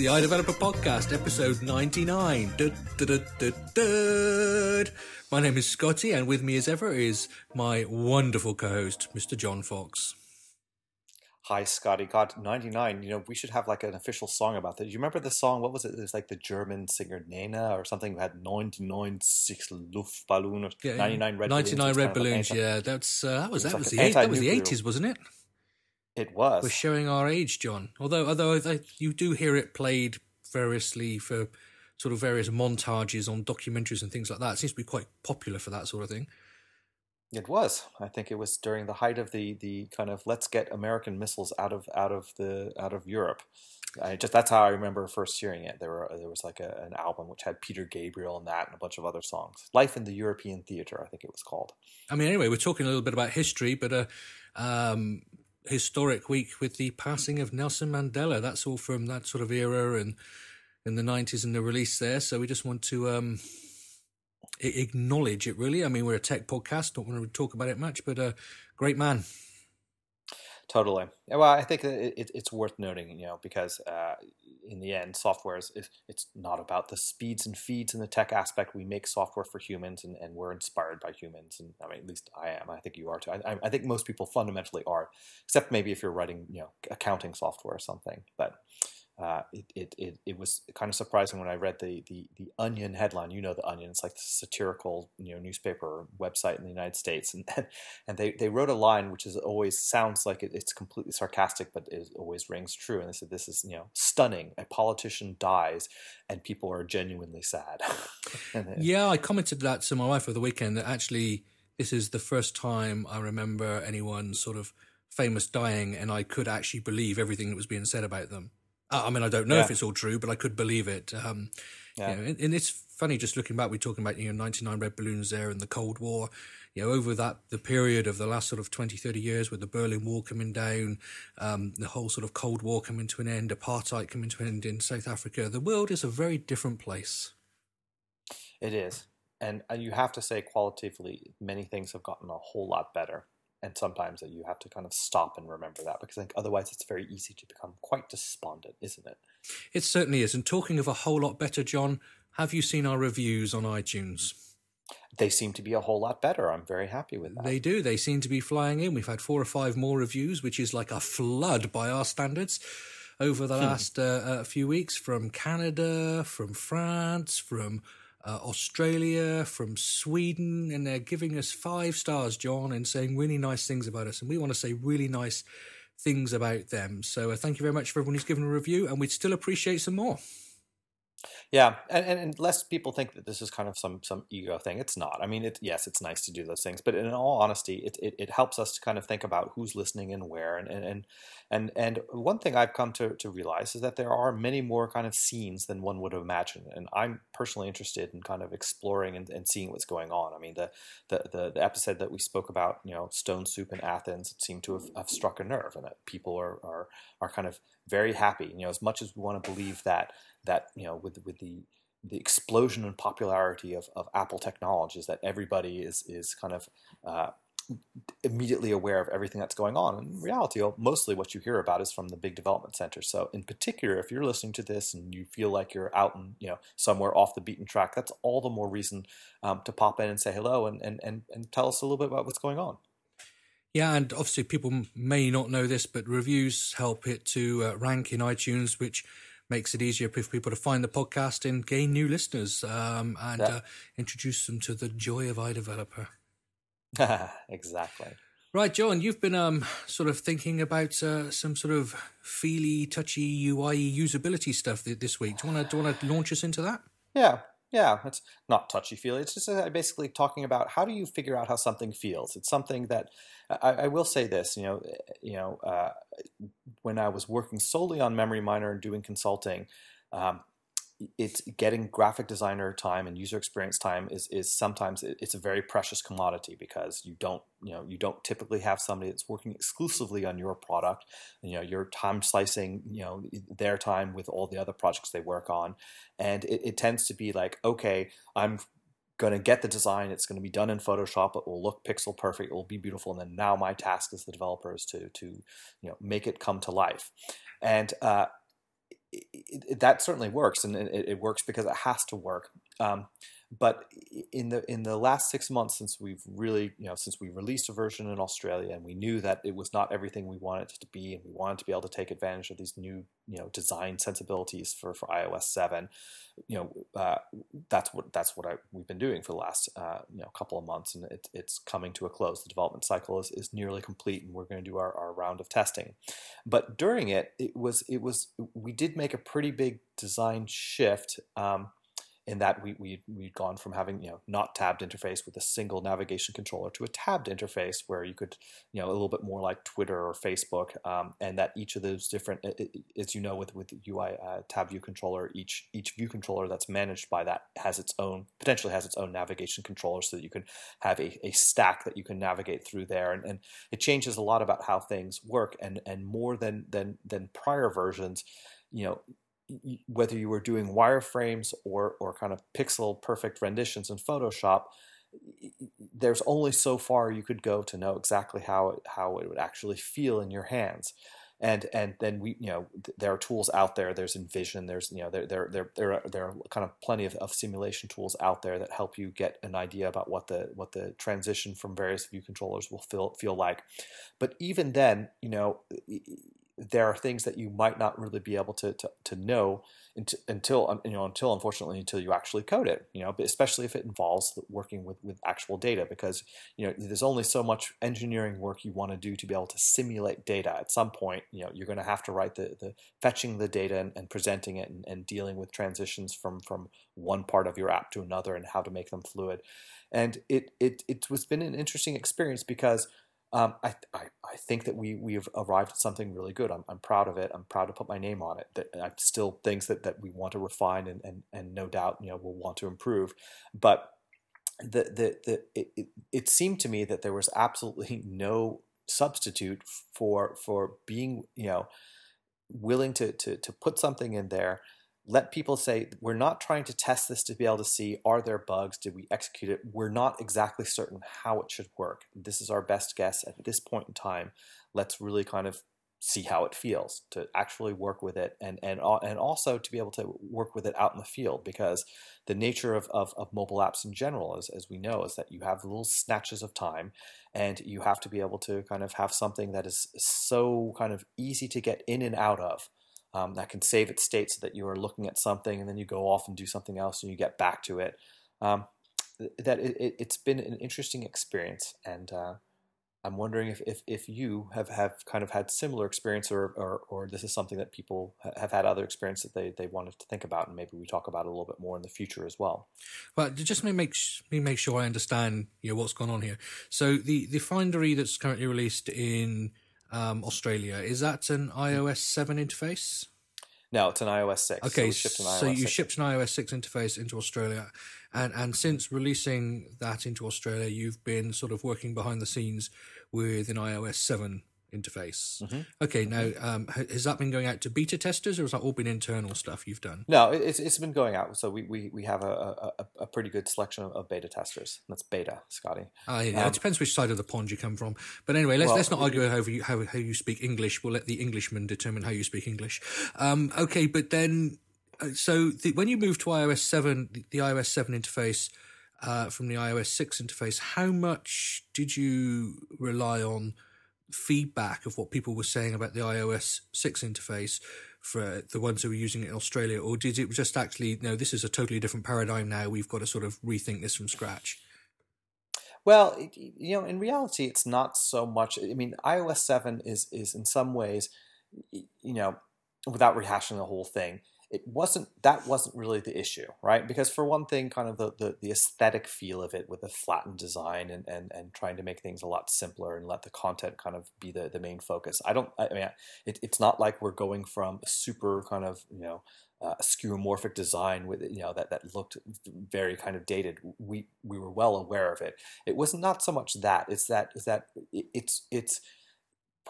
The iDeveloper Podcast, episode 99. Du- du- du- du- du. My name is Scotty, and with me as ever is my wonderful co host, Mr. John Fox. Hi, Scotty. God, 99. You know, we should have like an official song about that. You remember the song? What was it? It was like the German singer Nena or something who had 99 six Luftballon or Yeah, 99 red 99 balloons. red like balloons, anti- yeah. That's, uh, that was, It that was was, the, eight, that was the 80s, wasn't it? It was. We're showing our age, John. Although, although I, you do hear it played variously for sort of various montages on documentaries and things like that. It seems to be quite popular for that sort of thing. It was. I think it was during the height of the, the kind of let's get American missiles out of out of the out of Europe. I just that's how I remember first hearing it. There were there was like a, an album which had Peter Gabriel and that and a bunch of other songs. Life in the European Theater, I think it was called. I mean, anyway, we're talking a little bit about history, but a um, historic week with the passing of Nelson Mandela. That's all from that sort of era and in the nineties and the release there. So we just want to um, acknowledge it. Really, I mean, we're a tech podcast. Don't want to talk about it much, but a great man. Totally. Well, I think it, it's worth noting, you know, because uh, in the end, software is, it's not about the speeds and feeds and the tech aspect. We make software for humans, and, and we're inspired by humans. And I mean, at least I am. I think you are too. I- I think most people fundamentally are, except maybe if you're writing, you know, accounting software or something. But uh, it, it, it, it was kind of surprising when I read the, the, the Onion headline. You know, the Onion, it's like the satirical, you know, newspaper website in the United States. And, and they, they wrote a line which is always sounds like it, it's completely sarcastic, but it always rings true. And they said, this is, you know, stunning. A politician dies and people are genuinely sad. Yeah, I commented that to my wife over the weekend that actually this is the first time I remember anyone sort of famous dying, and I could actually believe everything that was being said about them. I mean, I don't know if it's all true, but I could believe it. Um, Yeah. you know, and, and it's funny just looking back. We're talking about you know 99 red balloons there and the Cold War. You know, over that the period of the last sort of 20, 30 years with the Berlin Wall coming down, um, the whole sort of Cold War coming to an end, apartheid coming to an end in South Africa. The world is a very different place. It is. And you have to say, qualitatively, many things have gotten a whole lot better. And sometimes that you have to kind of stop and remember that because I think otherwise it's very easy to become quite despondent, isn't it? It certainly is. And talking of a whole lot better, John, have you seen our reviews on iTunes? They seem to be a whole lot better. I'm very happy with that. They do. They seem to be flying in. We've had four or five more reviews, which is like a flood by our standards over the last uh, uh, few weeks from Canada, from France, from uh, Australia, from Sweden, and they're giving us five stars, John, and saying really nice things about us. And we want to say really nice things about them. So uh, thank you very much for everyone who's given a review, and we'd still appreciate some more. Yeah, and, and, and lest people think that this is kind of some some ego thing, it's not. I mean, it, yes, it's nice to do those things, but in all honesty, it, it, it helps us to kind of think about who's listening and where. And and and and one thing I've come to, to realize is that there are many more kind of scenes than one would imagine, and I'm personally interested in kind of exploring and, and seeing what's going on. I mean, the, the the the episode that we spoke about, you know, Stone Soup in Athens, it seemed to have, have struck a nerve, and that people are are are kind of very happy. You know, as much as we want to believe that that you know with with the the explosion in popularity of, of Apple technologies that everybody is is kind of uh, immediately aware of everything that's going on. In reality, mostly what you hear about is from the big development centers. So, in particular, if you're listening to this and you feel like you're out and you know somewhere off the beaten track, that's all the more reason um, to pop in and say hello and, and and and tell us a little bit about what's going on. Yeah, and obviously people may not know this, but reviews help it to uh, rank in iTunes, which makes it easier for people to find the podcast and gain new listeners um, and Yeah. uh, introduce them to the joy of iDeveloper. exactly. Right, John, you've been um, sort of thinking about uh, some sort of feely, touchy UI usability stuff th- this week. Do you want to do you want to launch us into that? Yeah, yeah, it's not touchy feely. It's just uh, basically talking about how do you figure out how something feels. It's something that I, I will say this. You know, you know, uh, when I was working solely on Memory Miner and doing consulting, um, it's getting graphic designer time and user experience time is is sometimes it's a very precious commodity because you don't you know you don't typically have somebody that's working exclusively on your product. You know you're time slicing you know their time with all the other projects they work on. And it, it tends to be like okay i'm going to get the design it's going to be done in photoshop it will look pixel perfect it will be beautiful and then now my task as the developer is to to you know make it come to life. And uh, it, it, that certainly works, and it, it, works because it has to work. Um, but in the in the last six months since we've really you know since we released a version in Australia and we knew that it was not everything we wanted it to be and we wanted to be able to take advantage of these new you know design sensibilities for, for iOS seven, you know uh, that's what that's what I, we've been doing for the last uh, you know couple of months and it, it's coming to a close. The development cycle is, is nearly complete and we're going to do our, our round of testing. But during it, it was it was we did make a pretty big design shift. Um, in that we, we, we'd gone from having, you know, not tabbed interface with a single navigation controller to a tabbed interface where you could, you know, a little bit more like Twitter or Facebook, um, and that each of those different, as you know, with, with UI uh, tab view controller, each, each view controller that's managed by that has its own, potentially has its own navigation controller so that you can have a, a stack that you can navigate through there. And, and it changes a lot about how things work and, and more than, than, than prior versions, you know, whether you were doing wireframes or, or kind of pixel perfect renditions in Photoshop, there's only so far you could go to know exactly how it, how it would actually feel in your hands. And and then we you know there are tools out there. There's InVision. There's you know there there there there are, there are kind of plenty of, of simulation tools out there that help you get an idea about what the what the transition from various view controllers will feel feel like. But even then, you know, there are things that you might not really be able to to, to know until you know until unfortunately until you actually code it you know especially if it involves working with with actual data because you know there's only so much engineering work you want to do to be able to simulate data. At some point you know you're going to have to write the, the fetching the data and, and presenting it and, and dealing with transitions from from one part of your app to another and how to make them fluid. And it it it was been an interesting experience because um, I, I, I, think that we we've arrived at something really good. I'm, I'm proud of it. I'm proud to put my name on it. That I still things that, that we want to refine and, and, and no doubt you know we'll want to improve. But the the, the it, it, it seemed to me that there was absolutely no substitute for for being you know willing to to to put something in there let people say we're not trying to test this to be able to see are there bugs? Did we execute it? We're not exactly certain how it should work. This is our best guess at this point in time. Let's really kind of see how it feels to actually work with it and and and also to be able to work with it out in the field because the nature of, of, of mobile apps in general as, as we know is that you have little snatches of time and you have to be able to kind of have something that is so kind of easy to get in and out of um, that can save its state so that you are looking at something and then you go off and do something else and you get back to it. Um, that it, has been an interesting experience, and uh, I'm wondering if, if, if you have, have kind of had similar experience, or, or, or this is something that people have had other experience that they, they wanted to think about, and maybe we talk about it a little bit more in the future as well. Well, just me make me make sure I understand you know what's going on here. So the the Findery that's currently released in um, Australia. Is that an iOS 7 interface? No, it's an iOS 6. Okay, so, so you 6. shipped an iOS 6 interface into Australia. And, and since releasing that into Australia, you've been sort of working behind the scenes with an iOS 7 interface. Mm-hmm. Okay, now um, has that been going out to beta testers, or has that all been internal stuff you've done? No, it's it's been going out. So we we, we have a, a, a pretty good selection of beta testers. That's beta, Scotty. Uh, yeah, um, it depends which side of the pond you come from. But anyway, let's well, let's not argue over you, how how you speak English. We'll let the Englishman determine how you speak English. Um, okay, but then uh, so the, when you move to iOS seven, the, the iOS seven interface. Uh, from the iOS 6 interface, how much did you rely on feedback of what people were saying about the iOS 6 interface for the ones who were using it in Australia? Or did it just actually, no, this is a totally different paradigm now. We've got to sort of rethink this from scratch? Well, you know, in reality, it's not so much. I mean, iOS 7 is, is in some ways, you know, without rehashing the whole thing, it wasn't that wasn't really the issue, right? Because for one thing, kind of the, the, the aesthetic feel of it with a flattened design and, and, and trying to make things a lot simpler and let the content kind of be the, the main focus. I don't, I mean, it, it's not like we're going from a super kind of, you know, uh, skeuomorphic design with you know that that looked very kind of dated. We we were well aware of it. It was not so much that it's that is that it, it's it's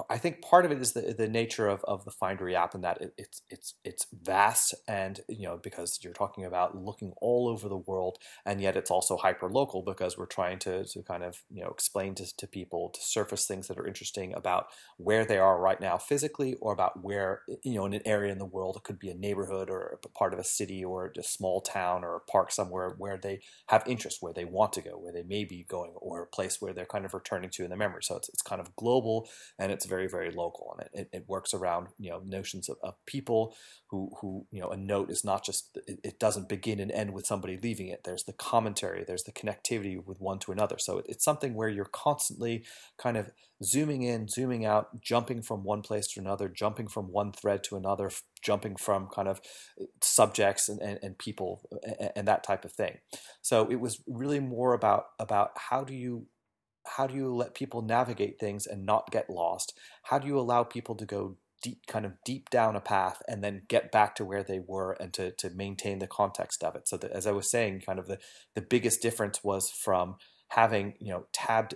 I think part of it is the the nature of, of the Findery app and that it, it's it's it's vast and you know because you're talking about looking all over the world and yet it's also hyper local because we're trying to, to kind of you know explain to, to people to surface things that are interesting about where they are right now physically or about where you know in an area in the world. It could be a neighborhood or a part of a city or a small town or a park somewhere where they have interest where they want to go where they may be going or a place where they're kind of returning to in the memory. So it's, it's kind of global and it's very very local and it, it, works around you know notions of, of, people who who you know a note is not just it, it, doesn't begin and end with somebody leaving it. There's the commentary there's the connectivity with one to another. So it, it's something where you're constantly kind of zooming in zooming out jumping from one place to another jumping from one thread to another jumping from kind of uh, subjects and, and, and people and, and that type of thing. So it was really more about about how do you how do you let people navigate things and not get lost? How do you allow people to go deep, kind of deep down a path and then get back to where they were and to, to maintain the context of it? So that, as I was saying, kind of the, the biggest difference was from having, you know, tabbed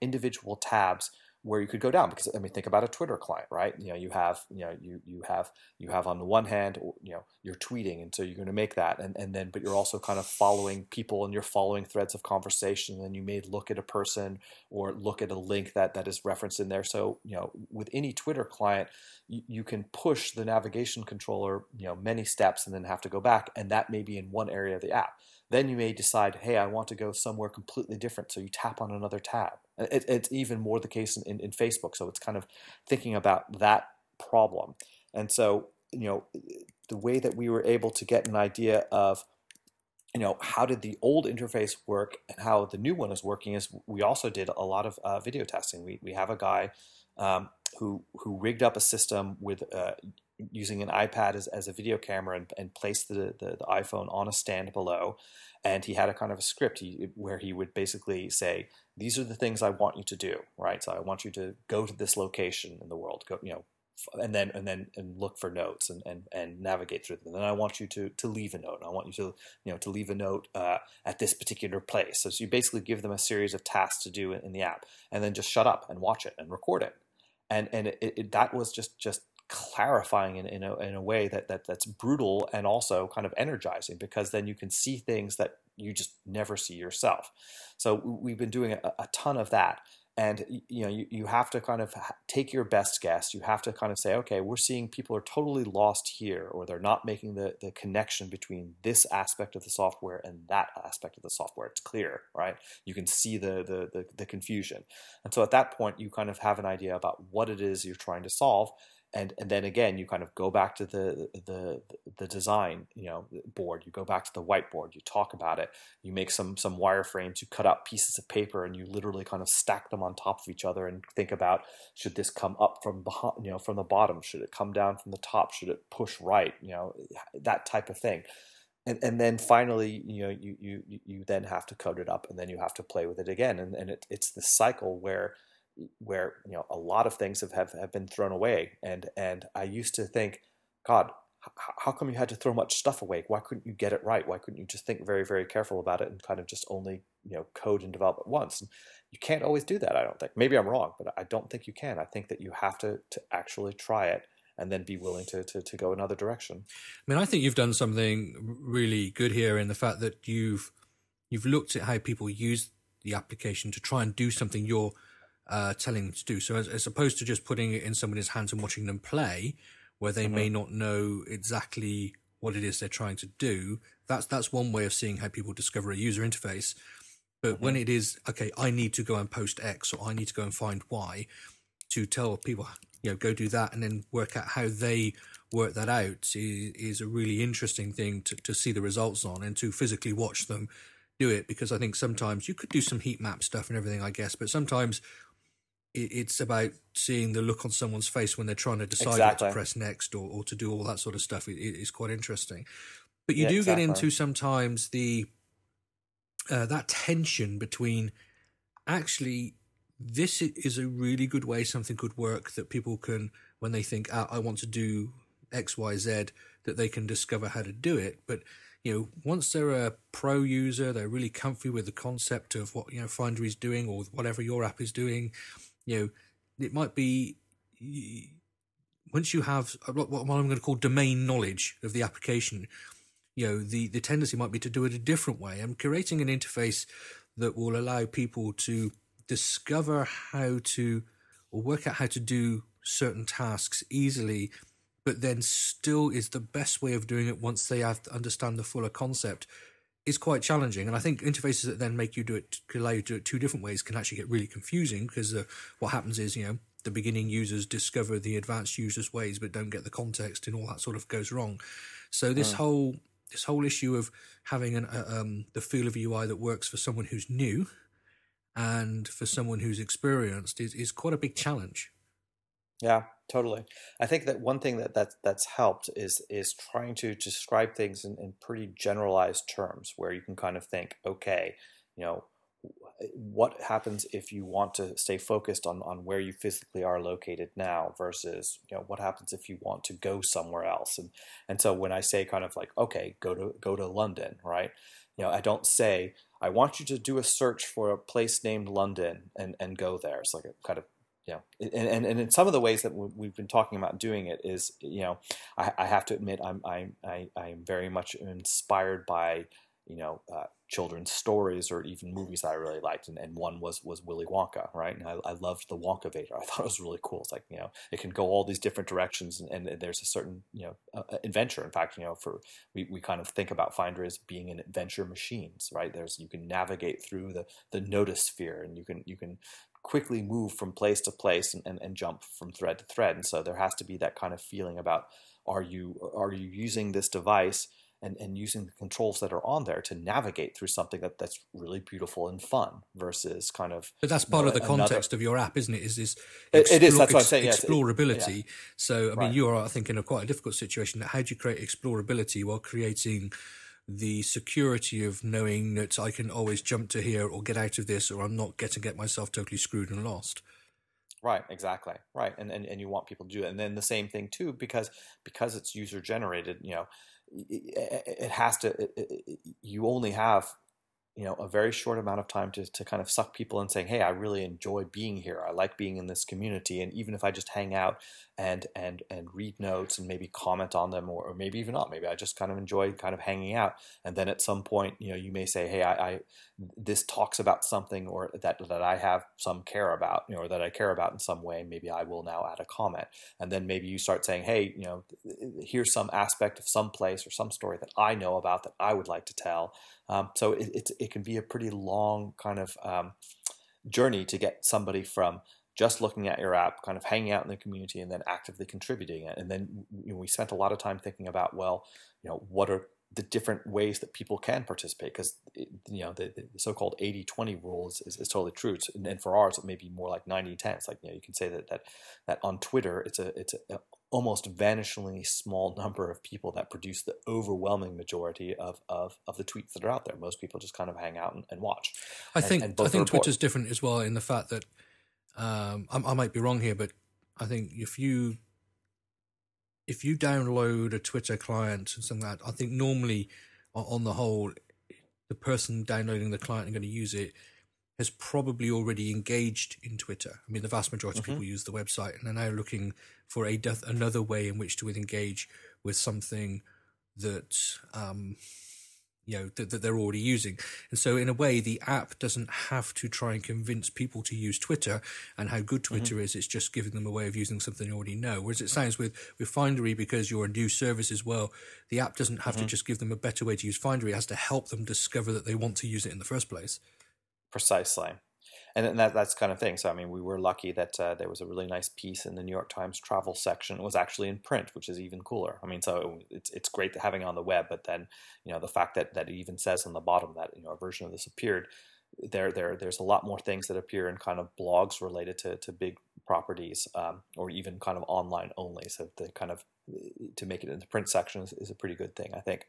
individual tabs where you could go down because I mean think about a Twitter client right you know you have you know you you have you have on the one hand you know you're tweeting and so you're going to make that and and then but you're also kind of following people and you're following threads of conversation and you may look at a person or look at a link that that is referenced in there so you know with any Twitter client you, you can push the navigation controller you know many steps and then have to go back and that may be in one area of the app then you may decide, hey, I want to go somewhere completely different. So you tap on another tab. It, it's even more the case in, in, in Facebook. So it's kind of thinking about that problem. And so, you know, the way that we were able to get an idea of, you know, how did the old interface work and how the new one is working is we also did a lot of uh, video testing. We, we have a guy um, who, who rigged up a system with uh, using an iPad as, as a video camera and, and placed the, the, the, iPhone on a stand below. And he had a kind of a script he, where he would basically say, these are the things I want you to do, right? So I want you to go to this location in the world, go, you know, and then and then and look for notes and, and, and navigate through them. And then I want you to to leave a note. I want you to you know to leave a note uh, at this particular place. So, so, you basically give them a series of tasks to do in, in, the app, and then just shut up and watch it and record it. And and it, it, that was just just clarifying in, in, a, in a way that, that that's brutal and also kind of energizing because then you can see things that you just never see yourself. So we've been doing a, a ton of that. And you know you, you have to kind of take your best guess. You have to kind of say, okay, we're seeing people are totally lost here, or they're not making the, the connection between this aspect of the software and that aspect of the software. It's clear, right? You can see the the, the, the confusion. And so at that point, you kind of have an idea about what it is you're trying to solve, and and then again you kind of go back to the the the design you know board you go back to the whiteboard you talk about it you make some some wireframes you cut out pieces of paper and you literally kind of stack them on top of each other and think about should this come up from behind you know from the bottom? Should it come down from the top? Should it push right? You know that type of thing. And, and then finally you know you you you then have to code it up and then you have to play with it again and, and it, it's the cycle where where you know a lot of things have, have, have been thrown away. And and I used to think god how come you had to throw much stuff away? Why couldn't you get it right? Why couldn't you just think very very careful about it and kind of just only you know code and develop at once? And you can't always do that I don't think. Maybe I'm wrong but I don't think you can. I think that you have to to actually try it and then be willing to, to, to go another direction. I mean, I think you've done something really good here in the fact that you've you've looked at how people use the application to try and do something you're uh, telling them to do. So as, as, opposed to just putting it in somebody's hands and watching them play, where they mm-hmm. may not know exactly what it is they're trying to do, that's that's one way of seeing how people discover a user interface. But mm-hmm. when it is okay, I need to go and post X or I need to go and find Y, to tell people, you know, go do that and then work out how they work that out is, is a really interesting thing to, to see the results on and to physically watch them do it because I think sometimes you could do some heat map stuff and everything, I guess, but sometimes it's about seeing the look on someone's face when they're trying to decide exactly. what to press next or, or to do all that sort of stuff. It, it's quite interesting. But you yeah, do exactly. get into sometimes the uh, that tension between actually this is a really good way something could work that people can when they think ah, I want to do X Y Z that they can discover how to do it. But you know, once they're a pro user, they're really comfy with the concept of what you know Findery is doing or whatever your app is doing you know, it might be once you have what, I'm going to call domain knowledge of the application, you know, the, the tendency might be to do it a different way. I'm creating an interface that will allow people to discover how to or work out how to do certain tasks easily, but then still is the best way of doing it once they have to understand the fuller concept is quite challenging. And I think interfaces that then make you do it, allow you to do it two different ways can actually get really confusing because uh, what happens is, you know, the beginning users discover the advanced users' ways but don't get the context and all that sort of goes wrong. So this whole this whole issue of having an, uh, um, the feel of UI that works for someone who's new and for someone who's experienced is, is quite a big challenge. Yeah, totally. I think that one thing that, that that's helped is is trying to describe things in, in pretty generalized terms where you can kind of think, okay, you know, what happens if you want to stay focused on, on where you physically are located now versus you know what happens if you want to go somewhere else? And and so when I say kind of like okay go to go to London right? You know I don't say I want you to do a search for a place named London and and go there. It's like a kind of you know and, and, and in some of the ways that we've been talking about doing it is you know I, I have to admit I'm I, I I'm very much inspired by you know uh, children's stories or even movies that I really liked, and, and one was was Willy Wonka, right? And I, I loved the Wonkavator. I thought it was really cool. It's like you know it can go all these different directions, and, and there's a certain you know uh, adventure. In fact, you know for we, we kind of think about Findery as being an adventure machines, right? There's you can navigate through the the notice sphere, and you can you can quickly move from place to place and, and, and jump from thread to thread. And so there has to be that kind of feeling about are you are you using this device and, and using the controls that are on there to navigate through something that, that's really beautiful and fun versus kind of. But that's part you know, of the another... context of your app, isn't it? Is this explore, it is. That's what I'm saying. Yes, explorability. yeah. So I mean, you are, I think, in a quite a difficult situation. That how do you create explorability while creating the security of knowing that I can always jump to here or get out of this, or I'm not getting get myself totally screwed and lost. Right, exactly. Right. And, and and you want people to do it. And then the same thing too, because because it's user generated, you know, it, has to. It, it, you only have you know a very short amount of time to, to kind of suck people in saying hey i really enjoy being here. I like being in this community. And even if i just hang out and and and read notes and maybe comment on them or, or maybe even not maybe i just kind of enjoy kind of hanging out. And then at some point you know you may say hey i, I this talks about something or that that i have some care about you know or that i care about in some way. Maybe i will now add a comment. And then maybe you start saying hey you know here's some aspect of some place or some story that i know about that i would like to tell um, so it, it, it, can be a pretty long kind of um, journey to get somebody from just looking at your app, kind of hanging out in the community, and then actively contributing it. And then you know, we spent a lot of time thinking about, well, you know, what are the different ways that people can participate? Because you know the, the so-called 80-20 rule is, is, is totally true. And, and, for ours it may be more like 90-10 it's like you know you can say that that that on twitter it's a it's a, almost vanishingly small number of people that produce the overwhelming majority of, of, of the tweets that are out there. Most people just kind of hang out and, and watch. I and, think and I think Twitter's different as well in the fact that um, I, I might be wrong here, but I think if you if you download a Twitter client and something like that, I think normally on the whole, the person downloading the client and going to use it has probably already engaged in Twitter. I mean, the vast majority mm-hmm. of people use the website and are now looking for a death, another way in which to engage with something that um, you know that, that, they're already using. And so, in a way, the app doesn't have to try and convince people to use Twitter and how good mm-hmm. Twitter mm-hmm. is. It's just giving them a way of using something they already know. Whereas it sounds with with Findery, because you're a new service as well, the app doesn't have mm-hmm. to just give them a better way to use Findery. It has to help them discover that they want to use it in the first place. Precisely. And that, that's kind of thing. So, I mean, we were lucky that uh, there was a really nice piece in the New York Times travel section. It was actually in print, which is even cooler. I mean, so it's it's great having it on the web, but then, you know, the fact that, that it even says on the bottom that, you know, a version of this appeared, there there there's a lot more things that appear in kind of blogs related to, to big properties um, or even kind of online only. So the kind of to make it in the print section is, is a pretty good thing, I think.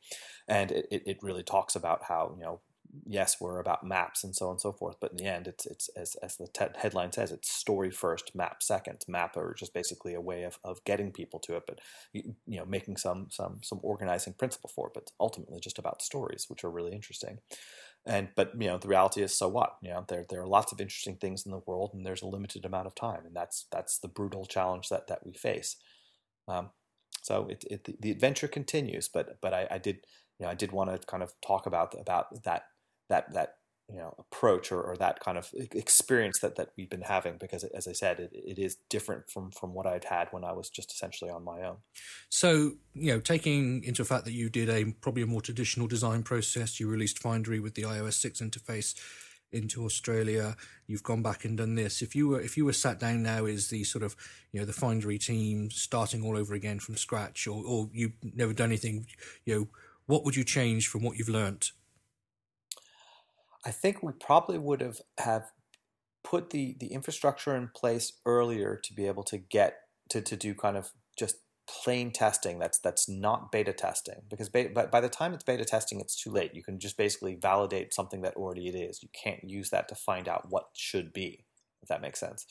And it, it really talks about how, you know, yes, we're about maps and so on and so forth. But in the end, it's it's as, as the te- headline says, it's story first, map second. Map are just basically a way of, of getting people to it, but you, you know, making some some some organizing principle for it. But ultimately, just about stories, which are really interesting. and but you know the reality is so what you know there there are lots of interesting things in the world and there's a limited amount of time and that's that's the brutal challenge that that we face um, so it, it the adventure continues but but I, I did you know I did want to kind of talk about about that that that you know approach or, or that kind of experience that that we've been having because as i said it, it is different from from what i'd had when i was just essentially on my own. So you know taking into fact that you did a probably a more traditional design process you released findery with the ios 6 interface into australia you've gone back and done this. If you were if you were sat down now is the sort of you know the findery team starting all over again from scratch or or you've never done anything you know what would you change from what you've learnt I think we probably would have have put the the infrastructure in place earlier to be able to get to to do kind of just plain testing that's that's not beta testing because beta, by the time it's beta testing it's too late. You can just basically validate something that already it is. You can't use that to find out what should be if that makes sense.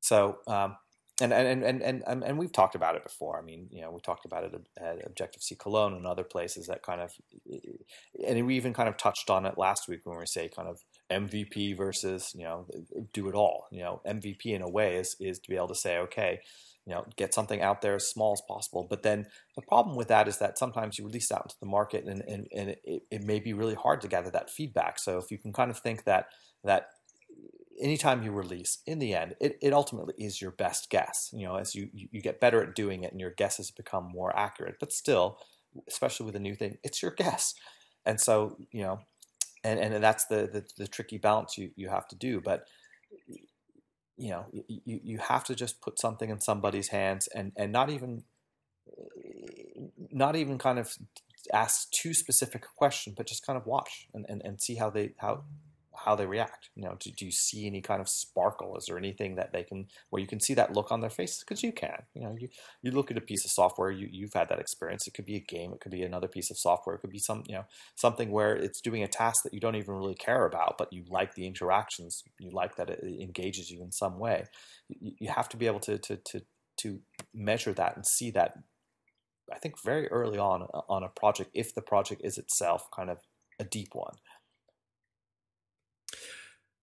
So um, and and, and and and um, and we've talked about it before. I mean, you know, we talked about it at Objective C Cologne and other places that kind of, eh, and we even kind of touched on it last week when we say kind of MVP versus you know do it all. You know, MVP in a way is is to be able to say, okay, you know, get something out there as small as possible. But then the problem with that is that sometimes you release out into the market and and, and it, it may be really hard to gather that feedback. So if you can kind of think that that anytime you release, in the end, it, it ultimately is your best guess. You know, as you, you get better at doing it and your guesses become more accurate. But still, especially with a new thing, it's your guess. And so, you know, and, and that's the, the, the tricky balance you, you have to do. But you know, you, you have to just put something in somebody's hands and, and not even not even kind of ask too specific a question, but just kind of watch and, and, and see how they how how they react. You know, do, do, you see any kind of sparkle? Is there anything that they can where you can see that look on their faces? Because you can. You know, you you look at a piece of software, you you've had that experience. It could be a game, it could be another piece of software, it could be some you know something where it's doing a task that you don't even really care about, but you like the interactions, you like that it engages you in some way. You, you have to be able to to to to measure that and see that. I think very early on on a project, if the project is itself kind of a deep one.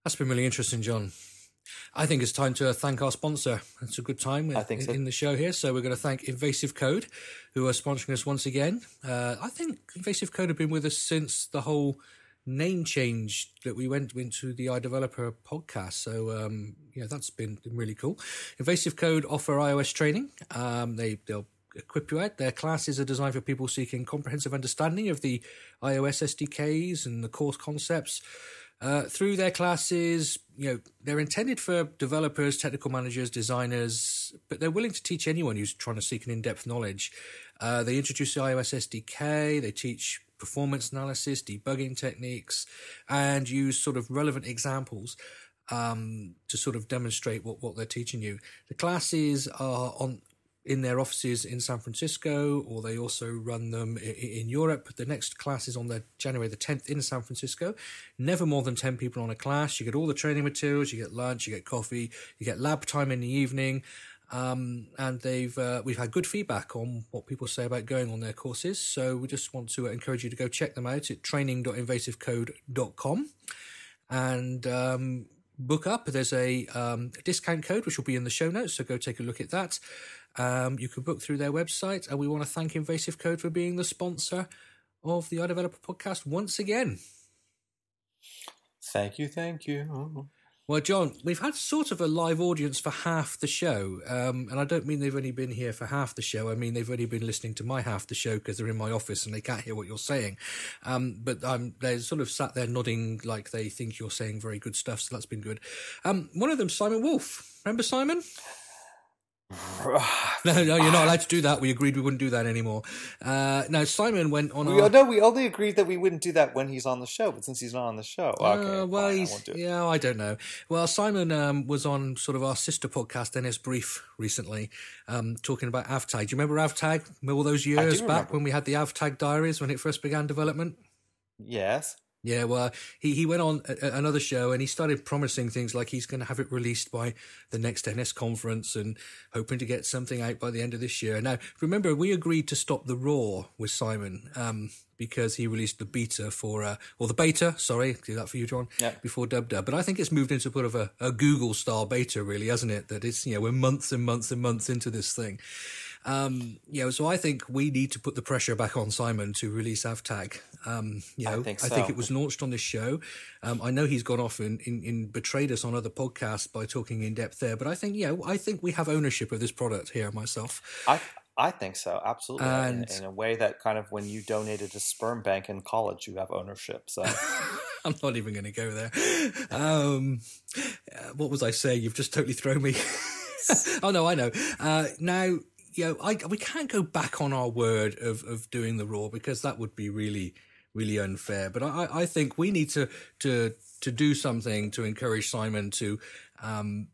That's been really interesting, John. I think it's time to thank our sponsor. It's a good time in, so. in, the show here. So we're going to thank Invasive Code, who are sponsoring us once again. Uh, I think Invasive Code have been with us since the whole name change that we went into the iDeveloper podcast. So um, yeah, that's been, really cool. Invasive Code offer iOS training. Um, they they'll equip you out. Their classes are designed for people seeking comprehensive understanding of the iOS SDKs and the course concepts. Uh, through their classes, you know, they're intended for developers, technical managers, designers, but they're willing to teach anyone who's trying to seek an in-depth knowledge. Uh, they introduce the iOS SDK. They teach performance analysis, debugging techniques, and use sort of relevant examples um, to sort of demonstrate what, what they're teaching you. The classes are on in their offices in San Francisco, or they also run them in Europe. The next class is on the January the 10th in San Francisco. Never more than 10 people on a class. You get all the training materials, you get lunch, you get coffee, you get lab time in the evening. Um, and they've uh, we've had good feedback on what people say about going on their courses. So we just want to encourage you to go check them out at training.invasivecode.com and um, book up. There's a um, discount code which will be in the show notes, so go take a look at that. Um, you can book through their website, and we want to thank Invasive Code for being the sponsor of the iDeveloper podcast once again. Thank you, thank you. Well, John, we've had sort of a live audience for half the show, um, and I don't mean they've only been here for half the show. I mean they've only been listening to my half the show because they're in my office and they can't hear what you're saying. Um, but um, they're sort of sat there nodding like they think you're saying very good stuff, so that's been good. Um, one of them, Simon Wolf. Remember Simon? no, no, you're not allowed to do that. We agreed we wouldn't do that anymore. Uh, now Simon went on. We, our... No, we only agreed that we wouldn't do that when he's on the show. But since he's not on the show, uh, okay. Well, fine, he's, I yeah, I don't know. Well, Simon um, was on sort of our sister podcast, NS Brief, recently, um, talking about AvTag. Do you remember AvTag? All those years back when we had the AvTag diaries when it first began development. Yes. Yeah, well, he, he went on a, another show and he started promising things like he's going to have it released by the next NS conference and hoping to get something out by the end of this year. Now, remember, we agreed to stop the Raw with Simon um, because he released the beta for, uh, or the beta, sorry, do that for you, John, yeah. before Dub Dub. But I think it's moved into sort of a, a Google style beta, really, hasn't it? That it's, you know, we're months and months and months into this thing. Um, you know, so I think we need to put the pressure back on Simon to release AvTag. Um, you know, I think, so. I think it was launched on this show. Um, I know he's gone off and, in betrayed us on other podcasts by talking in depth there, but I think, yeah, I think we have ownership of this product here myself. I, I think so, absolutely. And, in, in, a way that kind of when you donated a sperm bank in college, you have ownership. So I'm not even going to go there. Um, uh, what was I saying? You've just totally thrown me. oh no, I know. Uh, now you know, I, we can't go back on our word of, of doing the raw because that would be really, really unfair. But I, I think we need to, to, to do something to encourage Simon to, um,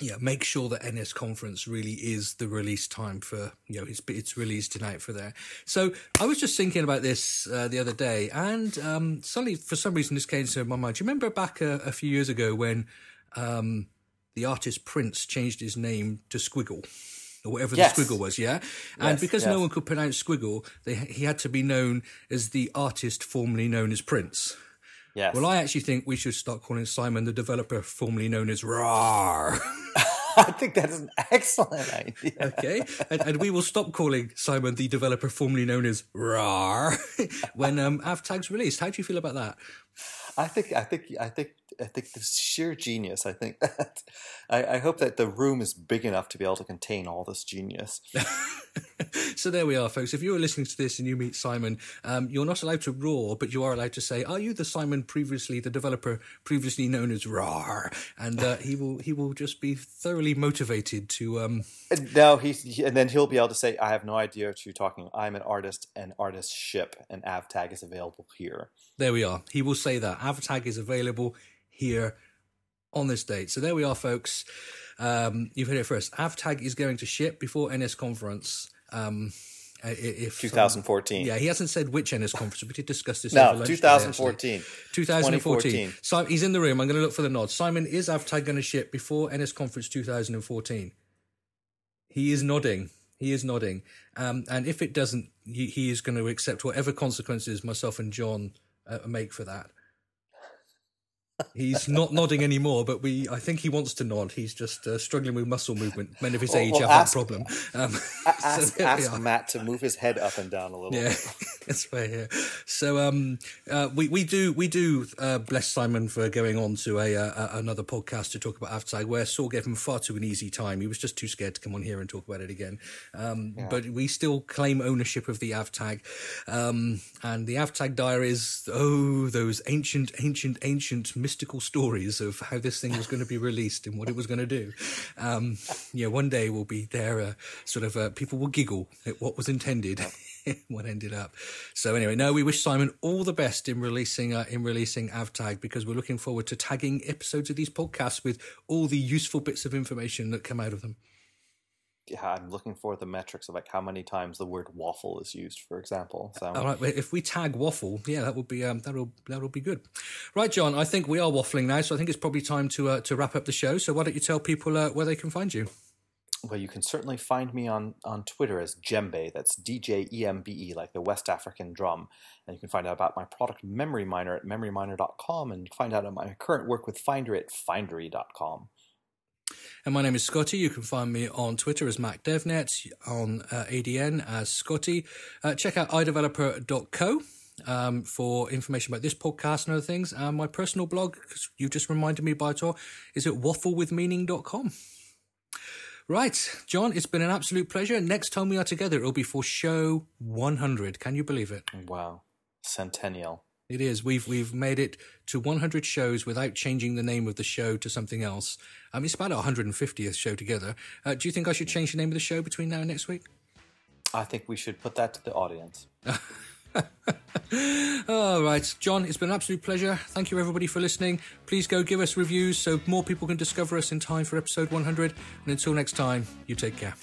yeah, make sure that NS conference really is the release time for you know it's it's released tonight for there. So I was just thinking about this uh, the other day, and um, suddenly for some reason this came to my mind. Do you remember back a, a few years ago when um, the artist Prince changed his name to Squiggle? Or whatever yes. the squiggle was, yeah? And yes, because yes. no one could pronounce squiggle, they, he had to be known as the artist formerly known as Prince. Yes. Well, I actually think we should start calling Simon the developer formerly known as RAR. I think that is an excellent idea. okay. And, and, we will stop calling Simon the developer formerly known as RAR when um, AvTag's released. How do you feel about that? I think I think I think I think the sheer genius. I think that I, I, hope that the room is big enough to be able to contain all this genius. so there we are, folks. If you are listening to this and you meet Simon, um, you're not allowed to roar, but you are allowed to say, "Are you the Simon previously, the developer previously known as RAR?" And uh, he will he will just be thoroughly motivated to. Um... No, he's he, and then he'll be able to say, "I have no idea what you're talking. I'm an artist, and artist ship, and AvTag is available here." There we are. He will say that AvTag is available here on this date. So there we are, folks. Um, you've heard it first. AvTag is going to ship before NS conference. Um, if 2014. yeah, he hasn't said which NS conference. We did discuss this. No, 2014. Today, 2014. So he's in the room. I'm going to look for the nod. Simon, is AvTag going to ship before NS conference 2014? He is nodding. He is nodding. Um, and if it doesn't, he, he, is going to accept whatever consequences myself and John uh, make for that. He's not nodding anymore, but we I think he wants to nod. He's just uh, struggling with muscle movement. Men of his well, age well, have ask, that problem. Um, ask, so ask Matt to move his head up and down a little. Yeah, that's right. Yeah. So um, uh, we we do we do uh, bless Simon for going on to a, a, another podcast to talk about AvTag, where Saul gave him far too an easy time. He was just too scared to come on here and talk about it again. Um, yeah. But we still claim ownership of the AvTag, um, and the AvTag diaries. Oh, those ancient, ancient, ancient mystical stories of how this thing was going to be released and what it was going to do. Um, yeah, one day we'll be there, uh, sort of, uh, people will giggle at what was intended. what ended up. So anyway, no, we wish Simon all the best in releasing uh, in releasing AvTag because we're looking forward to tagging episodes of these podcasts with all the useful bits of information that come out of them I'm looking for the metrics of like how many times the word waffle is used, for example. So, all right, if we tag waffle, yeah, that would be um, that'll that'll be good. Right, John, I think we are waffling now, so I think it's probably time to uh, to wrap up the show. So why don't you tell people uh, where they can find you? Well, you can certainly find me on, on Twitter as Djembe. That's D J E M B E, like the West African drum. And you can find out about my product Memory Miner at memoryminer.com and find out about my current work with Findery at findery.com. And my name is Scotty. You can find me on Twitter as MacDevNet, on uh, ADN as Scotty. Uh, check out iDeveloper.co. Um, for information about this podcast and other things. And my personal blog, because you just reminded me by tour, is at wafflewithmeaning.com. Right, John, it's been an absolute pleasure. Next time we are together, it'll be for show 100. Can you believe it? Wow. Centennial. It is. We've we've made it to 100 shows without changing the name of the show to something else. I mean, it's about our 150th show together. Uh, do you think I should change the name of the show between now and next week? I think we should put that to the audience. All right, John, it's been an absolute pleasure. Thank you, everybody, for listening. Please go give us reviews so more people can discover us in time for episode 100. And until next time, you take care.